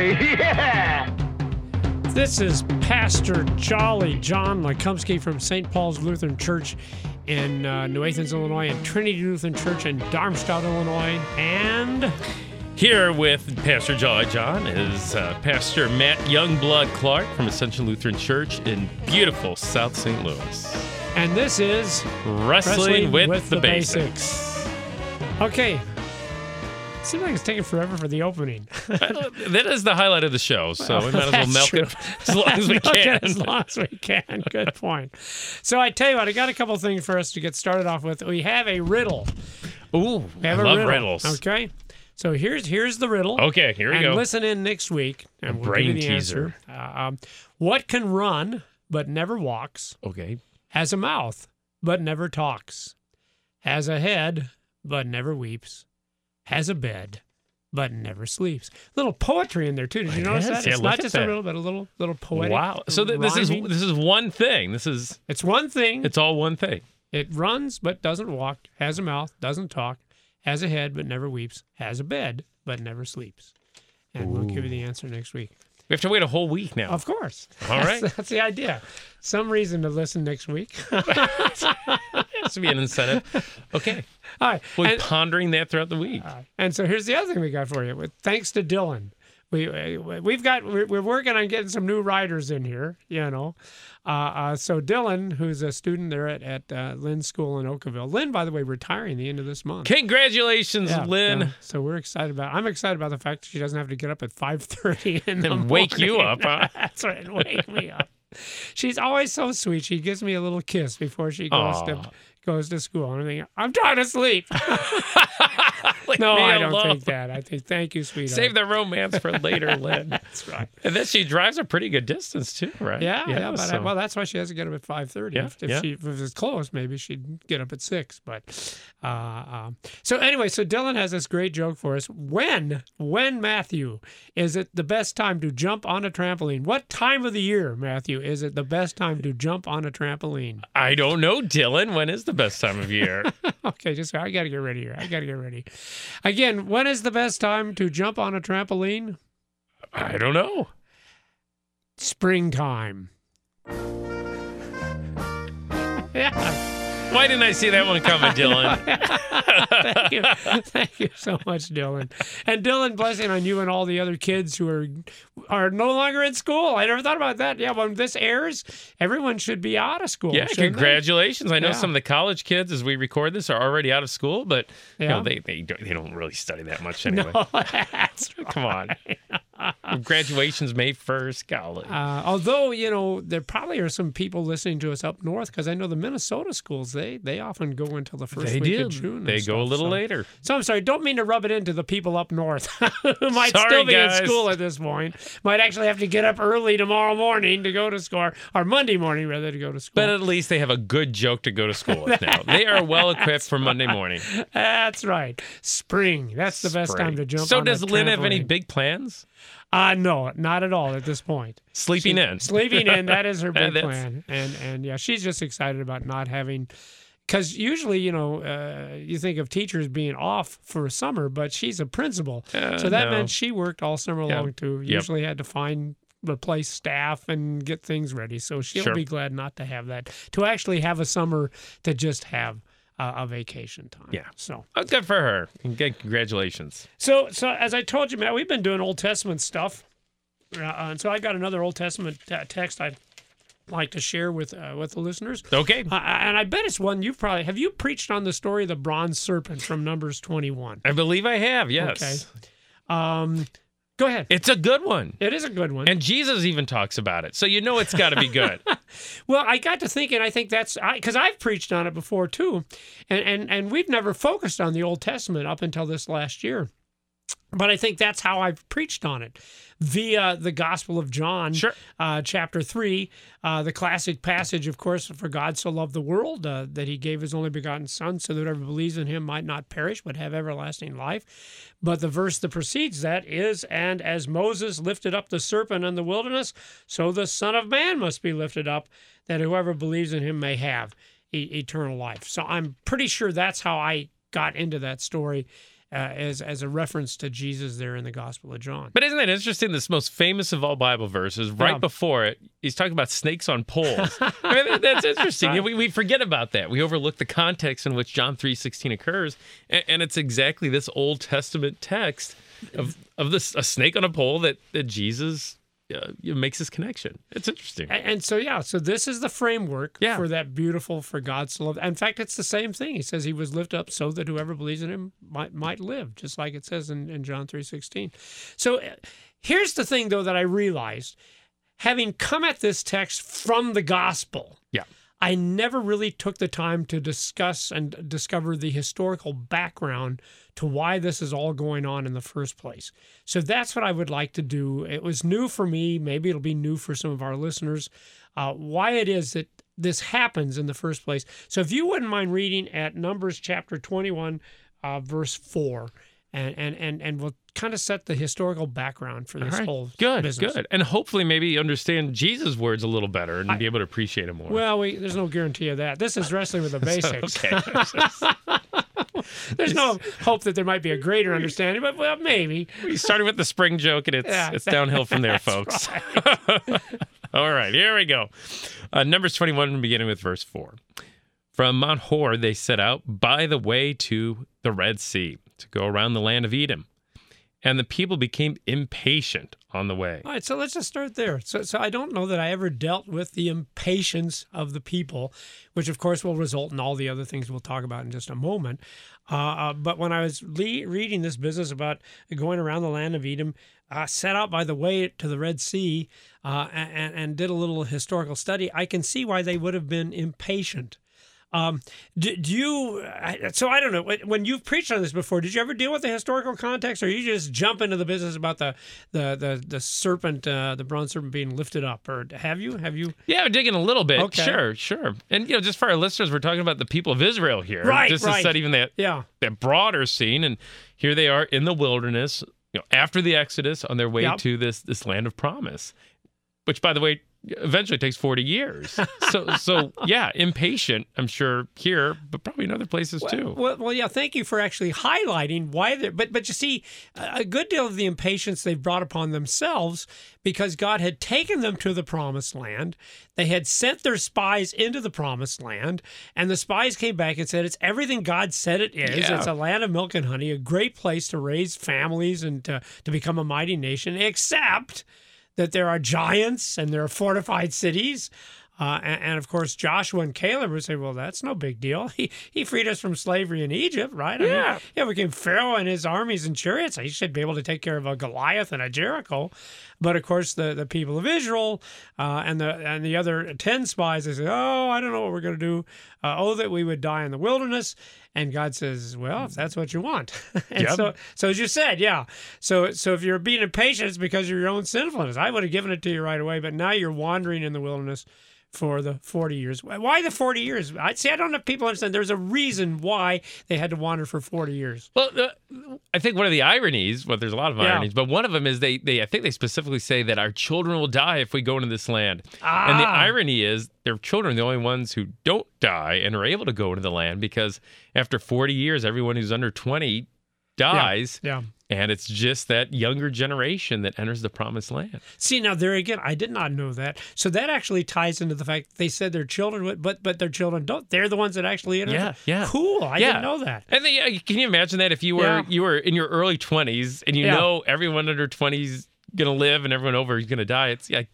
Baby, yeah! This is Pastor Jolly John Lekumsky from St. Paul's Lutheran Church in uh, New Athens, Illinois, and Trinity Lutheran Church in Darmstadt, Illinois. And Here with Pastor Jolly John is uh, Pastor Matt Youngblood Clark from Ascension Lutheran Church in beautiful South St. Louis. and this is Wrestling, with, the, basics. Okay. Seems like it's taking forever for the opening. that is the highlight of the show, so we might as well milk true. it as long as we can. As long as we can. Good point. So I tell you what, I got a couple things for us to get started off with. We have a riddle. Ooh, We have I a love riddle. riddles. Okay. So here's here's the riddle. Okay, here we and go. listen in next week, and we'll brain give you the teaser. answer. Uh, um, what can run but never walks? Okay. Has a mouth but never talks. Has a head but never weeps. Has a bed but never sleeps. Little poetry in there too. Did you notice is. that? Yeah, It's not just that. a riddle, but a little little poetic. Wow. So th- this is this is one thing. This is it's one thing. it's all one thing. It runs but doesn't walk, has a mouth, doesn't talk, has a head but never weeps, has a bed but never sleeps. And we'll give you the answer next week. We have to wait a whole week now. Of course. All right. That's- That's, the idea. Some reason to listen next week. has to be an incentive. Okay. All right. We'll be And, pondering that throughout the week. and so here's the other thing we got for you. With thanks to Dylan. We we've got we're, we're working on getting some new writers in here, you know. Uh, uh, so Dylan, who's a student there at at uh, Lynn School in Oakville. Lynn, by the way, retiring the end of this month. Congratulations, Yeah, Lynn. yeah. So we're excited about. I'm excited about the fact that she doesn't have to get up at 5:30 in the And wake you up, huh? That's right, wake me up. She's always so sweet. She gives me a little kiss before she goes to goes to school. And I'm thinking, I'm trying to sleep. Leave no, I don't alone. think that. I think thank you, sweetheart. Save the romance for later, Lynn. That's right. And then she drives a pretty good distance too, right? Yeah, yeah, but I, well, that's why she has to get up at five thirty. Yeah, if, if yeah. she if it's close, maybe she'd get up at six. But uh, um, so anyway, so Dylan has this great joke for us. When when Matthew is it the best time to jump on a trampoline? What time of the year, Matthew, is it the best time to jump on a trampoline? I don't know, Dylan. When is the best time of year? okay, just I got to get ready here. I got to get ready. Again, when is the best time to jump on a trampoline? I don't know. Springtime. yeah. Why didn't I see that one coming, Dylan? Thank you. Thank you so much, Dylan. And Dylan, blessing on you and all the other kids who are are no longer in school. I never thought about that. Yeah, when this airs, everyone should be out of school. yeah, shouldn't they? congratulations. I know Yeah. some of the college kids, as we record this, are already out of school, but you know, they they don't, they don't really study that much anyway. No. Come on. Graduation's May 1st. Golly. Uh, although you know there probably are some people listening to us up north because I know the Minnesota schools they they often go until the first they week do. of June. They go a little so- later. So I'm sorry, don't mean to rub it into the people up north who might Sorry, still be guys. in school at this point. Might actually have to get up early tomorrow morning to go to school, or Monday morning rather to go to school. But at least they have a good joke to go to school with now. They are well equipped for Monday morning. That's right. Spring. That's the best time to jump. So does Lynn have any big plans? Uh no, not at all at this point. Sleeping She- in. Sleeping in. That is her big plan. And and yeah, she's just excited about not having. Because usually, you know, uh, you think of teachers being off for summer, but she's a principal, Uh, so that no. meant she worked all summer long too. Yep. Usually had to find replace staff and get things ready. So she'll Sure. be glad not to have that. To actually have a summer to just have uh, a vacation time. Yeah. So Oh, good for her. And good- Congratulations. so, so as I told you, Matt, we've been doing Old Testament stuff, uh, and so I got another Old Testament text I'd like to share with uh, with the listeners. Okay. Uh, and I bet it's one you've probably have you preached on the story of the bronze serpent from Numbers twenty one. I believe I have, yes. Okay. Um, go ahead. It's a good one. It is a good one. And Jesus even talks about it. So you know it's got to be good. Well, I got to thinking. I think that's because I've preached on it before too, and and and we've never focused on the Old Testament up until this last year. But I think that's how I've preached on it via the Gospel of John, Sure. uh, chapter 3, uh, the classic passage, of course, for God so loved the world uh, that he gave his only begotten Son, so that whoever believes in him might not perish but have everlasting life. But the verse that precedes that is, And as Moses lifted up the serpent in the wilderness, so the Son of Man must be lifted up, that whoever believes in him may have e- eternal life. So I'm pretty sure that's how I got into that story. Uh, as as a reference to Jesus there in the Gospel of John. But isn't that interesting? This most famous of all Bible verses, right Yeah. before it, he's talking about snakes on poles. I mean, that- that's interesting. We, we forget about that. We overlook the context in which John three sixteen occurs, and, and it's exactly this Old Testament text of of this a snake on a pole that that Jesus uh, makes this connection. It's interesting. A- And so, yeah, so this is the framework Yeah. for that beautiful for God's love. In fact, it's the same thing. He says he was lifted up so that whoever believes in him might might live, just like it says in, in John three sixteen. So uh, here's the thing, though, that I realized, having come at this text from the gospel. I never really took the time to discuss and discover the historical background to why this is all going on in the first place. So that's what I would like to do. It was new for me. Maybe it'll be new for some of our listeners. Uh, why it is that this happens in the first place. So if you wouldn't mind reading at Numbers chapter 21, uh, verse 4, and, and, and, and we'll kind of set the historical background for this right. whole Good, business. good, and hopefully maybe understand Jesus' words a little better and be able to appreciate him more. Well, we, there's no guarantee of that. This is wrestling with the basics. okay. There's no hope that there might be a greater understanding, but well, maybe. we started with the spring joke, and it's Yeah, it's downhill from there, folks. All right, here we go. Uh, Numbers 21, beginning with verse 4. From Mount Hor, they set out by the way to the Red Sea to go around the land of Edom. And the people became impatient on the way. All right, so let's just start there. So, so I don't know that I ever dealt with the impatience of the people, which of course will result in all the other things we'll talk about in just a moment. Uh, uh, but when I was le- reading this business about going around the land of Edom, uh, set out by the way to the Red Sea, uh, and, and did a little historical study, I can see why they would have been impatient. Um, do, do you? So I don't know. When- you've preached on this before, did you ever deal with the historical context, or you just jump into the business about the the the, the serpent, uh, the bronze serpent being lifted up, or have you? Have you? Yeah, we're digging a little bit. Okay. Sure, sure. And, you know, just for our listeners, we're talking about the people of Israel here. Right, Just right. to set even that Yeah. that broader scene and here they are in the wilderness you know after the exodus on their way Yep. to this this land of promise which by the way eventually takes 40 years so so yeah impatient i'm sure here but probably in other places too Well, well, yeah. Thank you for actually highlighting why they're. But but you see, a a good deal of the impatience they've brought upon themselves because God had taken them to the promised land. They had sent their spies into the promised land, and the spies came back and said, "It's everything God said it is. Yeah. It's a land of milk and honey, a great place to raise families and to, to become a mighty nation, except." That there are giants and there are fortified cities. Uh, and, and of course, Joshua and Caleb would say, "Well, that's no big deal. He he freed us from slavery in Egypt, right? I mean, Yeah. yeah. We came Pharaoh and his armies and chariots. He should be able to take care of a Goliath and a Jericho." But of course, the, the people of Israel uh, and the and the other ten spies they say, "Oh, I don't know what we're going to do. Uh, oh, that we would die in the wilderness." And God says, "Well, if that's what you want." and Yep. so, so as you said, yeah. So, so if you're being impatient, it's because of your own sinfulness. I would have given it to you right away, but now you're wandering in the wilderness for the 40 years. Why the 40 years? I see. I don't know if people understand. There's a reason why they had to wander for 40 years. well uh, i think one of the ironies well there's a lot of Yeah. ironies but one of them is they they i think they specifically say that our children will die if we go into this land Ah. and the Ah. irony is their children are the only ones who don't die and are able to go into the land because after 40 years everyone who's under 20 dies Yeah. And it's just that younger generation that enters the promised land. See now there again, I did not know that. So that actually ties into the fact they said their children would, but but their children don't. They're the ones that actually enter. Yeah, yeah. Cool. I Yeah. didn't know that. And then, yeah, can you imagine that if you were Yeah. you were in your early 20s and you Yeah. know everyone under 20s going to live and everyone over is going to die? It's like,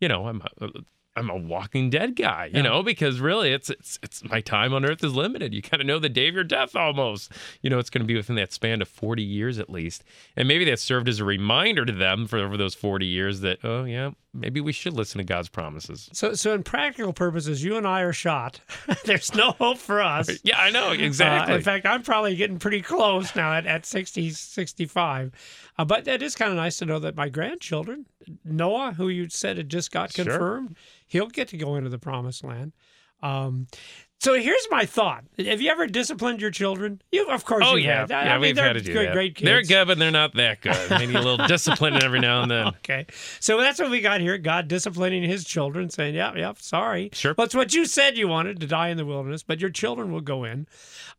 you know, I'm uh, I'm a Walking Dead guy, you Yeah. know, because really it's it's it's my time on Earth is limited. You kind of know the day of your death almost. You know, it's going to be within that span of 40 years at least, and maybe that served as a reminder to them for over those 40 years that oh yeah, maybe we should listen to God's promises. So, so in practical purposes, you and I are shot. There's no hope for us. Yeah, I know exactly. Uh, in fact, I'm probably getting pretty close now at, at 60, 65. Uh, but it is kind of nice to know that my grandchildren, Noah, who you said had just got Sure. confirmed, he'll get to go into the promised land. Um, so here's my thought: Have you ever disciplined your children? You, of course, Oh yeah. I yeah, mean, we've had to do great, that. great kids. They're good, but they're not that good. Need a little discipline every now and then. Okay. So that's what we got here. God disciplining his children, saying, Yep, yep, sorry. Sure. That's what you said you wanted to die in the wilderness, but your children will go in.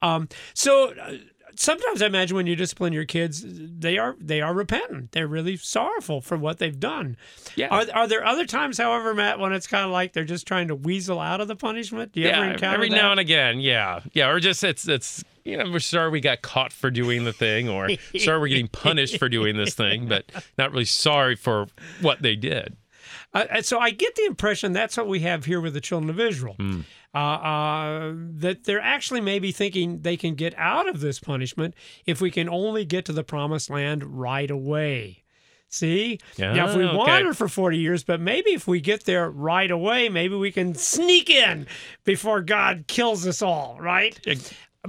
Um, so uh, sometimes I imagine when you discipline your kids, they are they are repentant. They're really sorrowful for what they've done. Yeah. Are, are there other times, however, Matt, when it's kind of like they're just trying to weasel out of the punishment? Do you ever yeah, encounter every that? now and again, yeah, yeah, or just it's it's you know we're sorry we got caught for doing the thing, or sorry we're getting punished for doing this thing, but not really sorry for what they did. Uh, so I get the impression that's what we have here with the children of Israel. Hmm. Uh, uh, that they're actually maybe thinking they can get out of this punishment if we can only get to the promised land right away. See? now, if we Ah, okay. wander for 40 years, but maybe if we get there right away, maybe we can sneak in before God kills us all, right?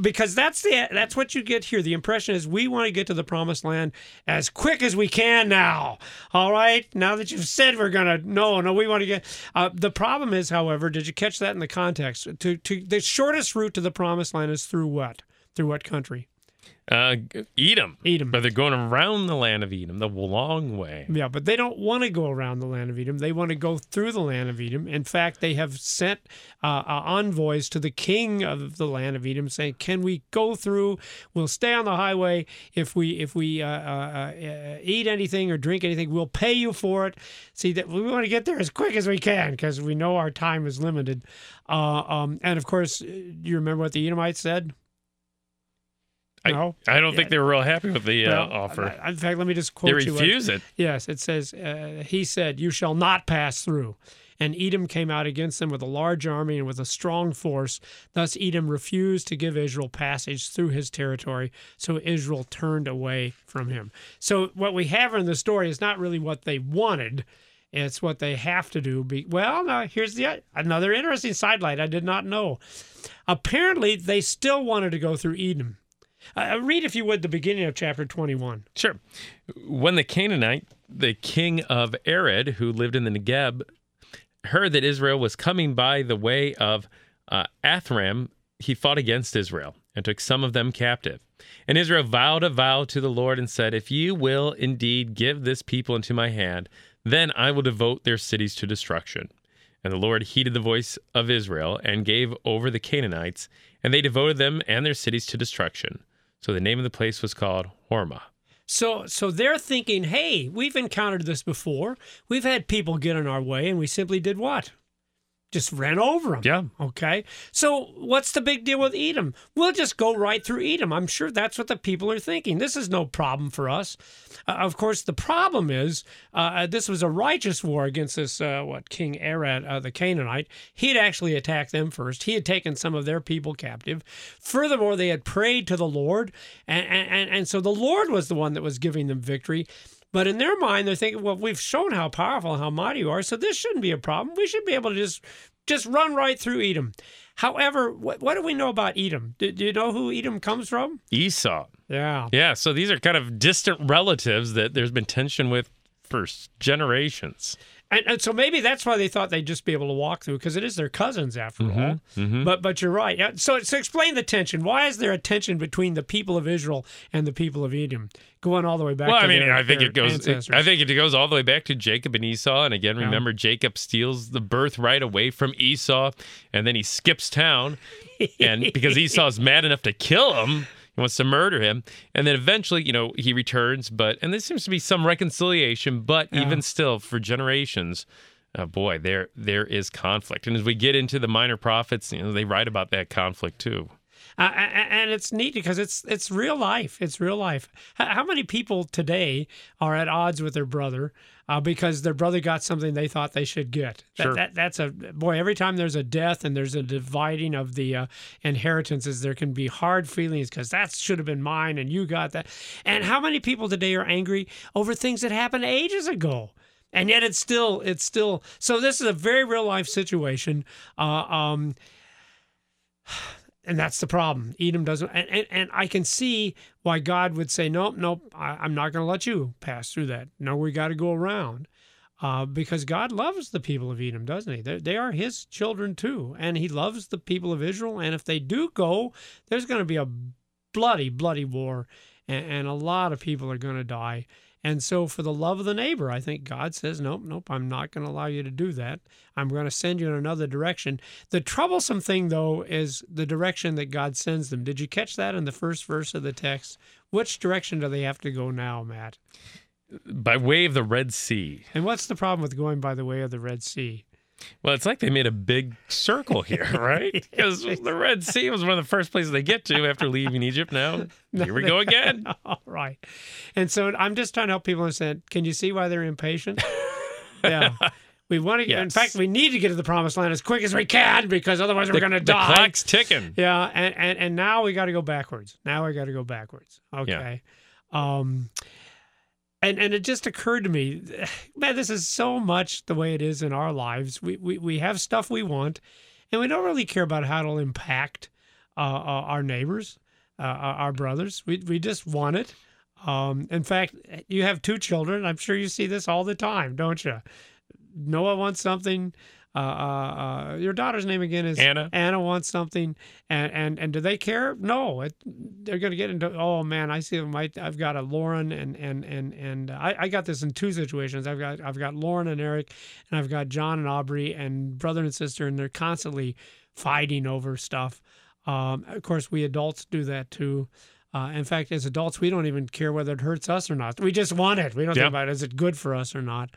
Because that's the that's what you get here. The impression is we want to get to the promised land as quick as we can now. All right, now that you've said we're gonna no no we want to get. Uh, the problem is, however, did you catch that in the context? To to the shortest route to the promised land is through what? Through what country? Uh, Edom, Edom. but they're going around the land of Edom the long way. Yeah, but they don't want to go around the land of Edom. They want to go through the land of Edom. In fact, they have sent uh, uh, envoys to the king of the land of Edom, saying, "Can we go through? We'll stay on the highway. If we if we uh, uh, uh, eat anything or drink anything, we'll pay you for it." See that we want to get there as quick as we can because we know our time is limited. Uh, um, and of course, you remember what the Edomites said? I, No? I don't think they were real happy with the uh, offer. In fact, let me just they quote you. what- refuse it. Yes, it says, uh, He said, You shall not pass through. And Edom came out against them with a large army and with a strong force. Thus, Edom refused to give Israel passage through his territory. So Israel turned away from him. So, what we have in the story is not really what they wanted. It's what they have to do. Be, well, now here's the another interesting sidelight I did not know. Apparently, they still wanted to go through Edom. Uh, read, if you would, the beginning of chapter 21. Sure. When the Canaanite, the king of Arad, who lived in the Negeb, heard that Israel was coming by the way of uh, Atharim, he fought against Israel and took some of them captive. And Israel vowed a vow to the Lord and said, If you will indeed give this people into my hand, then I will devote their cities to destruction. And the Lord heeded the voice of Israel and gave over the Canaanites, and they devoted them and their cities to destruction. So the name of the place was called Hormah. So so they're thinking, hey, we've encountered this before. We've had people get in our way, and we simply did what? Just ran over them. Yeah. Okay. So what's the big deal with Edom? We'll just go right through Edom. I'm sure that's what the people are thinking. This is no problem for us. Uh, of course, the problem is uh, this was a righteous war against this uh, what King Arad, uh, the Canaanite. He had actually attacked them first. He had taken some of their people captive. Furthermore, they had prayed to the Lord, and and, and so the Lord was the one that was giving them victory. But in their mind, they're thinking, well, we've shown how powerful, how mighty you are, so this shouldn't be a problem. We should be able to just just run right through Edom. However, what, what do we know about Edom? Do, do you know who Edom comes from? Esau. Yeah. Yeah, so these are kind of distant relatives that there's been tension with for generations. And, and so maybe that's why they thought they'd just be able to walk through because it is their cousins after mm-hmm, all. Mm-hmm. But but you're right. So so explain the tension. Why is there a tension between the people of Israel and the people of Edom, going all the way back? well, to I mean, their- I think it goes. ancestors? I think it goes all the way back to Jacob and Esau. And again, Yeah. remember, Jacob steals the birthright away from Esau, and then he skips town, and because Esau's mad enough to kill him. He wants to murder him, and then eventually, you know, he returns. But and there seems to be some reconciliation. But even still, for generations, uh, boy, there there is conflict. And as we get into the minor prophets, you know, they write about that conflict too. Uh, and it's neat because it's it's real life. It's real life. How many people today are at odds with their brother uh, because their brother got something they thought they should get? That, Sure. that, that's a boy. Every time there's a death and there's a dividing of the uh, inheritances, there can be hard feelings because that should have been mine and you got that. And how many people today are angry over things that happened ages ago? and yet it's still it's still so this is a very real life situation uh, um and that's the problem. Edom doesn't and, and, and i can see why god would say nope nope I, i'm not going to let you pass through that. No we got to go around. Uh, because god loves the people of edom doesn't he? They're, they are his children too and he loves the people of israel and if they do go there's going to be a bloody bloody war and, and a lot of people are going to die and so, for the love of the neighbor, I think God says, Nope, nope, I'm not going to allow you to do that. I'm going to send you in another direction. The troublesome thing, though, is the direction that God sends them. Did you catch that in the first verse of the text? Which direction do they have to go now, Matt? By way of the Red Sea. And what's the problem with going by the way of the Red Sea? Well, it's like they made a big circle here, right? Because the Red Sea was one of the first places they get to after leaving Egypt. Now, here we go again. All right. And so I'm just trying to help people understand. Can you see why they're impatient? yeah. We want to get, in fact, we need to get to the promised land as quick as we can because otherwise we're going to die. the clock's ticking. Yeah, and, and and now we got to go backwards. Now we got to go backwards. Okay. Um and and it just occurred to me, man, this is so much the way it is in our lives. We we we have stuff we want and we don't really care about how it'll impact uh, uh, our neighbors, uh, our our brothers. We we just want it. Um, in fact, you have two children. I'm sure you see this all the time, don't you? Noah wants something. Uh, uh, uh, your daughter's name again is Anna. Anna wants something, and and and do they care? No, it, they're going to get into. Oh man, I see them. I, I've got a Lauren and and and and I, I got this in two situations. I've got I've got Lauren and Eric, and I've got John and Aubrey, and brother and sister, and they're constantly fighting over stuff. Um, of course, we adults do that too. Uh, in fact, as adults, we don't even care whether it hurts us or not. We just want it. We don't Yeah. think about is it good for us or not.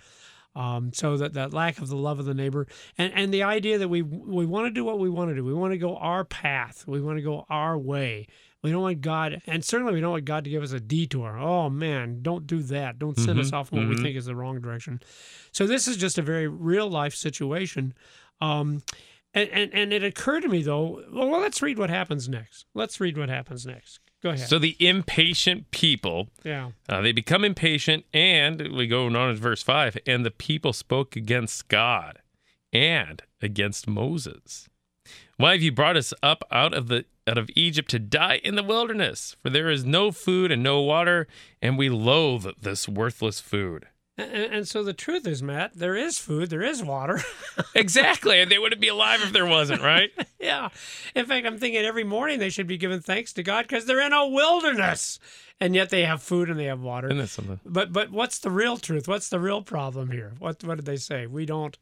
Um, so that, that lack of the love of the neighbor and, and the idea that we we want to do what we want to do. We want to go our path. We want to go our way. We don't want God, and certainly we don't want God to give us a detour. Oh man, don't do that. Don't send us Mhm, off in what we think is the wrong direction. So this is just a very real life situation. Um, and, and and it occurred to me though. Well, let's read what happens next. Let's read what happens next. Go ahead. So the impatient people, yeah. uh, they become impatient, and we go on to verse five. And the people spoke against God and against Moses. Why have you brought us up out of the out of Egypt to die in the wilderness? For there is no food and no water, and we loathe this worthless food. And, and so the truth is, Matt, there is food, there is water. Exactly, and they wouldn't be alive if there wasn't, right? yeah. In fact, I'm thinking every morning they should be giving thanks to God because they're in a wilderness, and yet they have food and they have water. Isn't that something? But but what's the real truth? What's the real problem here? What what did they say? We don't.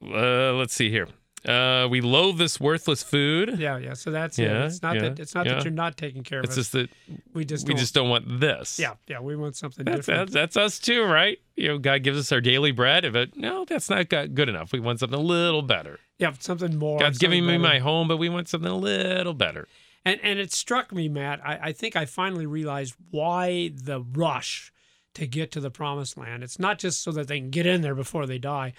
Uh, let's see here. Uh, we loathe this worthless food. Yeah, yeah. So that's Yeah, it. It's not yeah, that it's not yeah. that you're not taking care of It's us. just that we just we don't. just don't want this. yeah, yeah. We want something That's, different. that's that's us too, right? You know, God gives us our daily bread, but no, that's not good enough. We want something a little better. yeah, something more. God's something giving me my home, but we want something a little better. And and it struck me, Matt. I, I think I finally realized why the rush to get to the promised land. It's not just so that they can get in there before they die.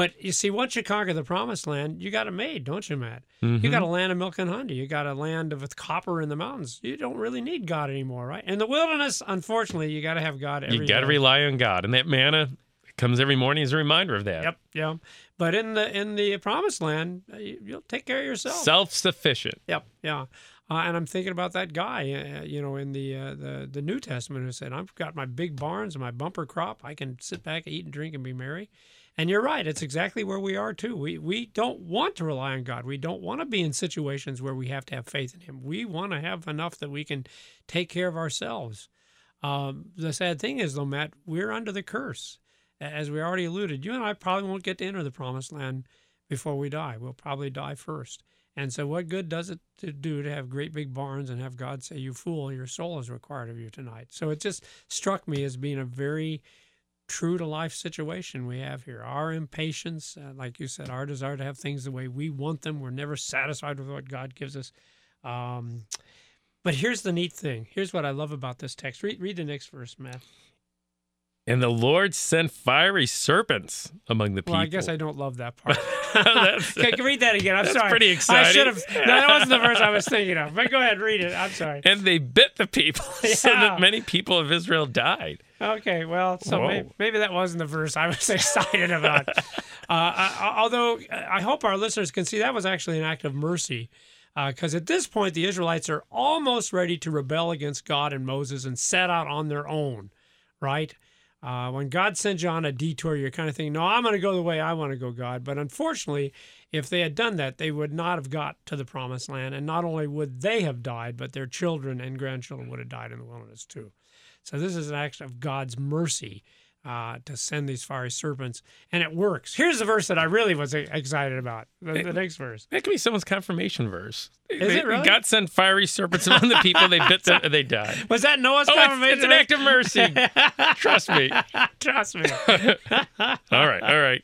But you see, once you conquer the promised land, you got a made, don't you, Matt? Mm-hmm. You got a land of milk and honey. You got a land of with copper in the mountains. You don't really need God anymore, right? In the wilderness, unfortunately, you got to have God every You got to rely on God, and that manna comes every morning as a reminder of that. Yep, yeah. But in the in the promised land, uh, you- you'll take care of yourself. Self-sufficient. Yep, yeah. Uh, and I'm thinking about that guy, uh, you know, in the uh, the the New Testament who said, "I've got my big barns and my bumper crop. I can sit back, eat and drink, and be merry." And you're right; it's exactly where we are too. We we don't want to rely on God. We don't want to be in situations where we have to have faith in Him. We want to have enough that we can take care of ourselves. Um, the sad thing is, though, Matt, we're under the curse, as we already alluded. You and I probably won't get to enter the promised land before we die. We'll probably die first. And so, what good does it to do to have great big barns and have God say, "You fool, your soul is required of you tonight"? So it just struck me as being a very true to life situation we have here. Our impatience, uh, like you said, our desire to have things the way we want them. We're never satisfied with what God gives us. Um, but here's the neat thing. Here's what I love about this text. Read, read the next verse, Matt. And the Lord sent fiery serpents among the people. Well, I guess I don't love that part. Okay, can read that again. I'm That's sorry. pretty exciting. I should have. No, that wasn't the verse I was thinking of. But go ahead, read it. I'm sorry. and they bit the people so that many people of Israel died. Okay, well, so maybe, maybe that wasn't the verse I was excited about. uh, I, although I hope our listeners can see that was actually an act of mercy. Because at this point, the Israelites are almost ready to rebel against God and Moses and set out on their own, right? Uh, when God sends you on a detour, you're kind of thinking, no, I'm going to go the way I want to go, God. But unfortunately, if they had done that, they would not have got to the promised land. And not only would they have died, but their children and grandchildren would have died in the wilderness too. So this is an act of God's mercy uh, to send these fiery serpents, and it works. Here's the verse that I really was excited about. The, the next verse. That could be someone's confirmation verse. Is They- it really? God sent fiery serpents among the people. They bit them and they died. Was that Noah's Oh, it's, confirmation? it's an act of mercy. Trust me. Trust me. All right, all right.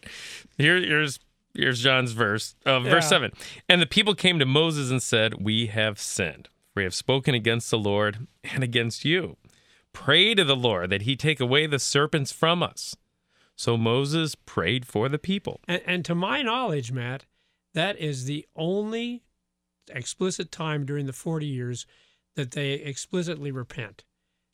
Here, here's here's John's verse. Uh, verse Yeah. seven. And the people came to Moses and said, "We have sinned. We have spoken against the Lord and against you. Pray to the Lord that He take away the serpents from us." So Moses prayed for the people. And, and to my knowledge, Matt, that is the only explicit time during the 40 years that they explicitly repent,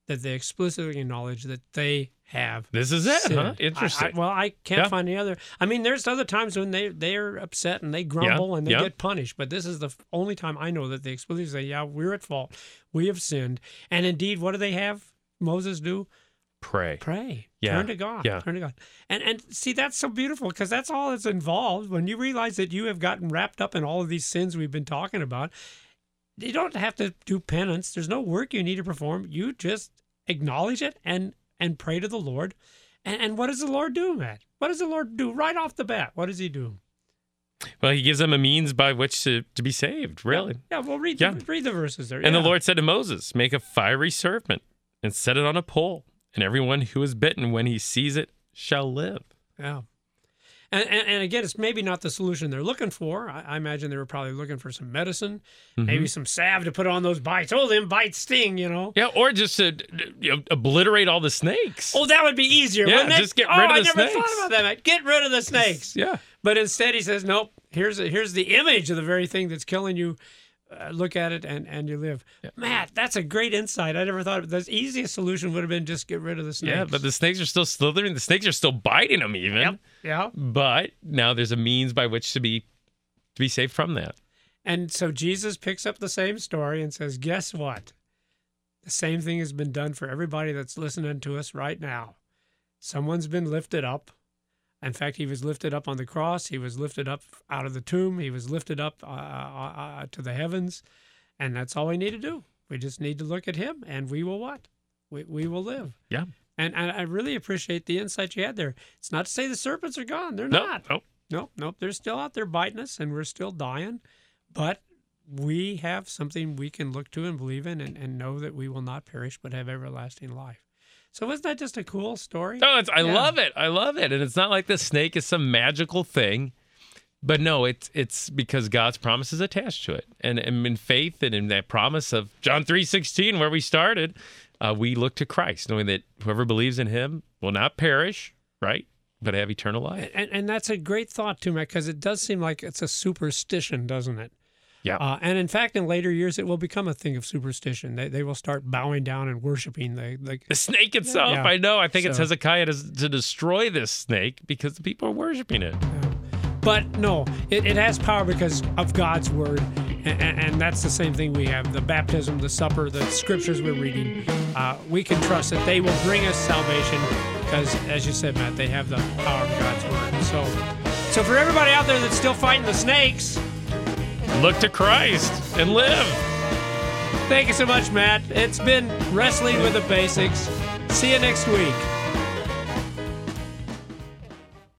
that they explicitly acknowledge that they have. This is it, sinned. huh? Interesting. I- well, I can't Yeah. find any other. I mean, there's other times when they they're upset and they grumble and they yeah. get punished, but this is the only time I know that they explicitly say, "Yeah, we're at fault. We have sinned." And indeed, what do they have Moses do? Pray. Pray. Yeah. Turn to God. Yeah. Turn to God. And and see that's so beautiful because that's all that's involved. When you realize that you have gotten wrapped up in all of these sins we've been talking about, you don't have to do penance. There's no work you need to perform. You just acknowledge it and and pray to the Lord. And, and what does the Lord do, Matt? What does the Lord do right off the bat? What does He do? Well, He gives them a means by which to, to be saved. Really. Yeah, well, read Yeah. the, read the verses there. And the Lord said to Moses, Make a fiery serpent and set it on a pole, and everyone who is bitten when he sees it shall live. Yeah. And, and, and again, it's maybe not the solution they're looking for. I, I imagine they were probably looking for some medicine, Mm-hmm. maybe some salve to put on those bites. Oh, them bites sting, you know. Yeah, or just to you know, obliterate all the snakes. Oh, that would be easier. Yeah, wouldn't it? just get oh, rid of I the never thought about that. Get rid of the snakes. Yeah. But instead, he says, nope. Here's a, here's the image of the very thing that's killing you. Uh, look at it and, and you live. Matt, that's a great insight. I never thought of the easiest solution would have been just get rid of the snakes. Yeah, but the snakes are still slithering. The snakes are still biting them, even. Yep. Yeah. But now there's a means by which to be to be safe from that. And so Jesus picks up the same story and says, Guess what? The same thing has been done for everybody that's listening to us right now. Someone's been lifted up. In fact, he was lifted up on the cross. He was lifted up out of the tomb. He was lifted up uh, uh, uh, to the heavens. And that's all we need to do. We just need to look at him and we will what? We, we will live. Yeah. And, and I really appreciate the insight you had there. It's not to say the serpents are gone. They're No, not. Nope. Nope, nope. They're still out there biting us and we're still dying. But we have something we can look to and believe in and, and know that we will not perish but have everlasting life. So isn't that just a cool story? No, it's, I Yeah. love it. I love it. And it's not like the snake is some magical thing. But no, it's it's because God's promise is attached to it. And, and in faith and in that promise of John 3.16, where we started, uh, we look to Christ, knowing that whoever believes in him will not perish, right? But have eternal life. And, and that's a great thought too, Matt, because it does seem like it's a superstition, doesn't it? Yeah. Uh, and in fact, in later years, it will become a thing of superstition. They, they will start bowing down and worshiping the, the The snake itself, Yeah. I know. I think it's So- Hezekiah to, to destroy this snake because the people are worshiping it. But no, it, it has power because of God's word. And, and that's the same thing we have the baptism, the supper, the scriptures we're reading. Uh, we can trust that they will bring us salvation because, as you said, Matt, they have the power of God's word. So, so for everybody out there that's still fighting the snakes, Look to Christ and live. thank you so much, Matt. It's been Wrestling with the Basics. See you next week.